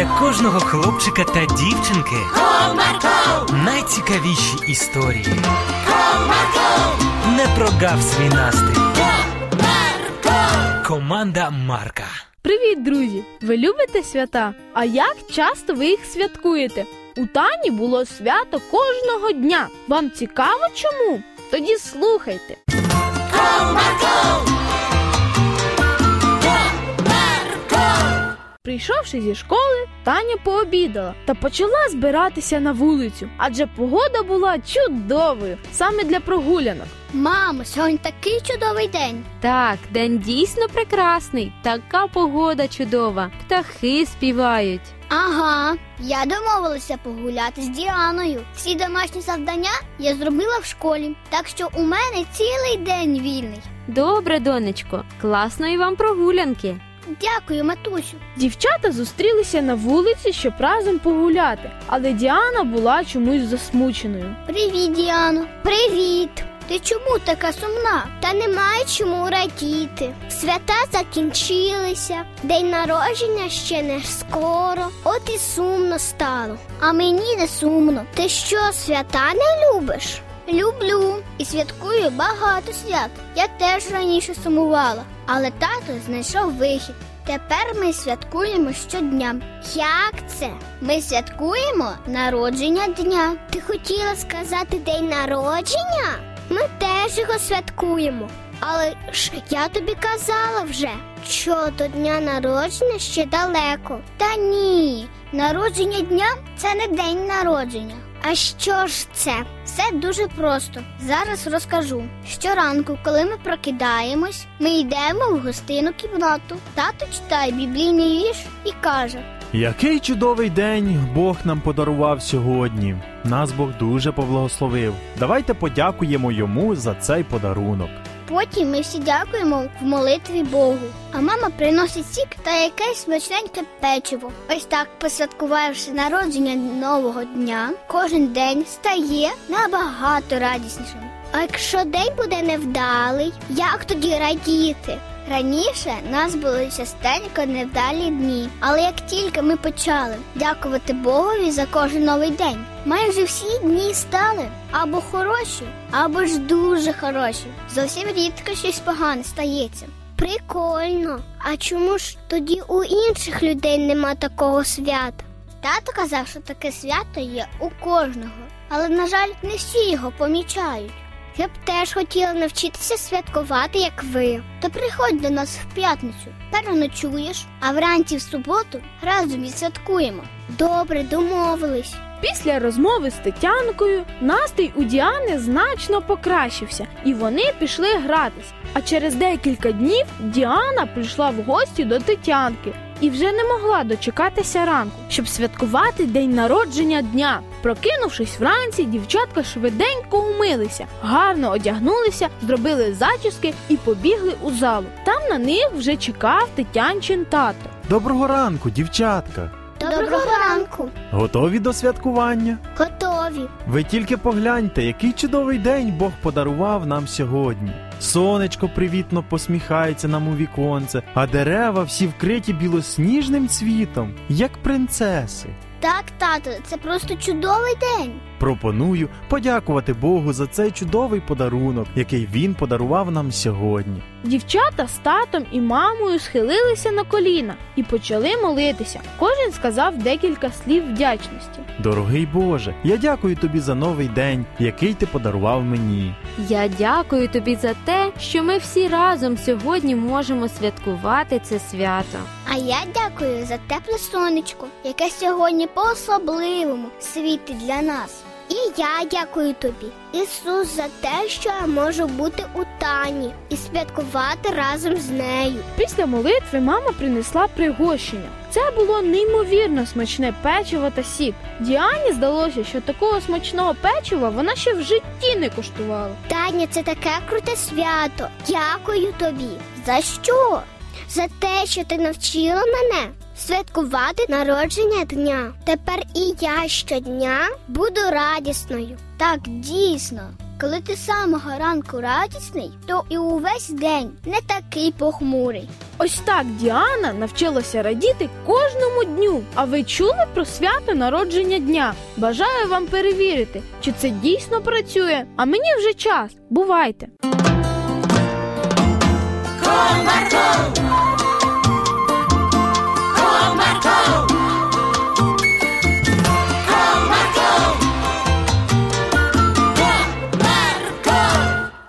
для кожного хлопчика та дівчинки Comarco, найцікавіші історії. Comarco, Не прогав свій настрій. Comarco. Команда Марка. Привіт, друзі! Ви любите свята? А як часто ви їх святкуєте? У Тані було свято кожного дня. Вам цікаво чому? Тоді слухайте. Прийшовши зі школи, Таня пообідала та почала збиратися на вулицю, адже погода була чудовою саме для прогулянок. Мамо, сьогодні такий чудовий день. Так, день дійсно прекрасний. Така погода чудова. Птахи співають. Ага, я домовилася погуляти з Діаною. Всі домашні завдання я зробила в школі, так що у мене цілий день вільний. Добре, донечко, класної вам прогулянки. Дякую, матусю. Дівчата зустрілися на вулиці, щоб разом погуляти, але Діана була чомусь засмученою. Привіт, Діано. Привіт. Ти чому така сумна? Та немає чому радіти. Свята закінчилися, день народження ще не скоро, от і сумно стало. А мені не сумно. Ти що, свята не любиш? Люблю і святкую багато свят. Я теж раніше сумувала, але тато знайшов вихід. Тепер ми святкуємо щодня. Як це? Ми святкуємо народження дня. Ти хотіла сказати день народження? Ми теж його святкуємо. Але ж я тобі казала вже, що до дня народження ще далеко. Та ні, народження дня це не день народження. А що ж це? Все дуже просто. Зараз розкажу. Щоранку, коли ми прокидаємось, ми йдемо в гостину кімнату. Тато читає біблійний вірш і каже: Який чудовий день Бог нам подарував сьогодні. Нас Бог дуже поблагословив. Давайте подякуємо йому за цей подарунок. Потім ми всі дякуємо в молитві Богу. А мама приносить сік та якесь смачненьке печиво. Ось так, посвяткувавши народження нового дня, кожен день стає набагато радіснішим. А якщо день буде невдалий, як тоді радіти? Раніше нас були частенько невдалі дні, але як тільки ми почали дякувати Богові за кожен новий день, майже всі дні стали або хороші, або ж дуже хороші. Зовсім рідко щось погане стається. Прикольно. А чому ж тоді у інших людей нема такого свята? Тато казав, що таке свято є у кожного, але, на жаль, не всі його помічають. Я б теж хотіла навчитися святкувати, як ви. То приходь до нас в п'ятницю, переночуєш, а вранці в суботу разом відсвяткуємо. Добре, домовились. Після розмови з Тетянкою настрій у Діани значно покращився, і вони пішли гратись. А через декілька днів Діана прийшла в гості до Тетянки і вже не могла дочекатися ранку, щоб святкувати день народження дня. Прокинувшись вранці, дівчатка швиденько умилися, гарно одягнулися, зробили зачіски і побігли у залу. Там на них вже чекав Тетянчин тато. Доброго ранку, дівчатка! Доброго ранку. Готові до святкування? Готові. Ви тільки погляньте, який чудовий день Бог подарував нам сьогодні. Сонечко привітно посміхається нам у віконце, а дерева всі вкриті білосніжним цвітом, як принцеси. Так, тато, це просто чудовий день. Пропоную подякувати Богу за цей чудовий подарунок, який він подарував нам сьогодні. Дівчата з татом і мамою схилилися на коліна і почали молитися. Кожен сказав декілька слів вдячності. Дорогий Боже, я дякую тобі за новий день, який ти подарував мені. Я дякую тобі за те, що ми всі разом сьогодні можемо святкувати це свято. А я дякую за тепле сонечко, яке сьогодні по-особливому світить для нас. І я дякую тобі, Ісус, за те, що я можу бути у Тані і святкувати разом з нею. Після молитви мама принесла пригощення. Це було неймовірно смачне печиво та сік. Діані здалося, що такого смачного печива вона ще в житті не коштувала. Таня, це таке круте свято. Дякую тобі. За що? За те, що ти навчила мене святкувати народження дня. Тепер і я щодня буду радісною. Так, дійсно. Коли ти з самого ранку радісний, то і увесь день не такий похмурий. Ось так Діана навчилася радіти кожному дню. А ви чули про свято народження дня? Бажаю вам перевірити, чи це дійсно працює. А мені вже час. Бувайте! Marco, Marco.